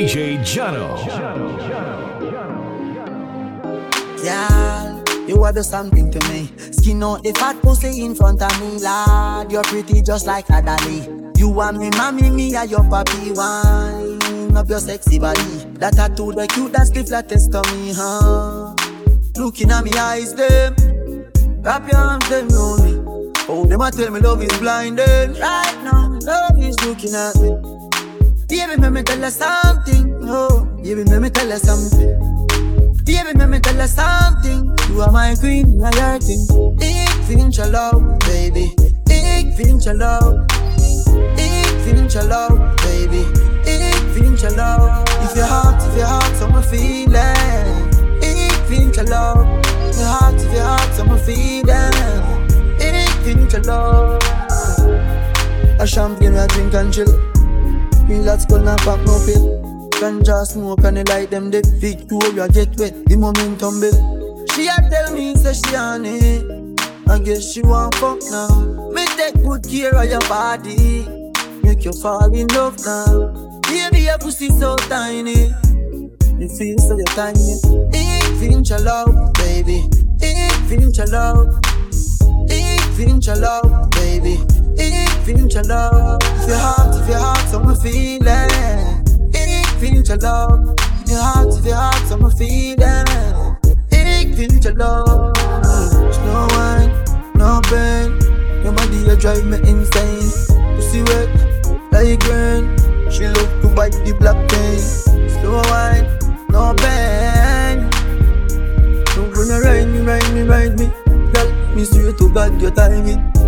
DJ Jono. Girl, you are the something to me. Skin out the fat pussy in front of me, lad. You're pretty just like a dolly. You want me, mommy, me, and your papi wine up your sexy body. That tattoo, the cute, that stiff, that test on me, huh? Looking at me eyes, them. Wrap your arms, them on me. Oh, them a tell me love is blinded. Right now, love is looking at me. Baby, let me tell you something. Oh, baby, let me tell you something. Baby, let me tell you something. You are my queen, my thing. Ik vind je love, baby. Ik vind je love. Ik vind je love, baby. Ik vind je love. If your heart, if your heart, so me feeling. Ik vind je love. If Your heart, if your heart, so me feeling. Ik vind je love. A champagne I drink and chill. Me lots gonna pop no pill. just smoke and light them the Victoria get wet, the momentum build. She a tell me say she on it. I guess she want fuck now. Me take good care of your body, make you fall in love now. Baby your pussy so tiny, me feel so you tiny. Ik vind je love, baby. Ik vind je love. Ik vind je love, baby. Vind love. If your heart, if your heart, so me feeling. Ik je love. Your heart, if your heart, so me feeling. Ik je love. No wine, no pain. Your body you drive me insane. Pussy wet like rain. She love to bite the black pain. Slow wine, no pain. Don't gonna ride me, ride me, ride me. Girl, me swear to God your timing.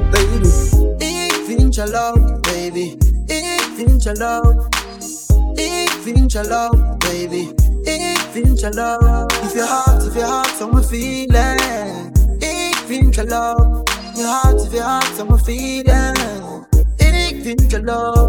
Je love, baby. Ik vind je love. Ik vind je love, baby. Ik vind je love. If your heart, if your heart, so me feeling. Ik vind je love. Your heart, if your heart, so me feeling. Ik vind je love.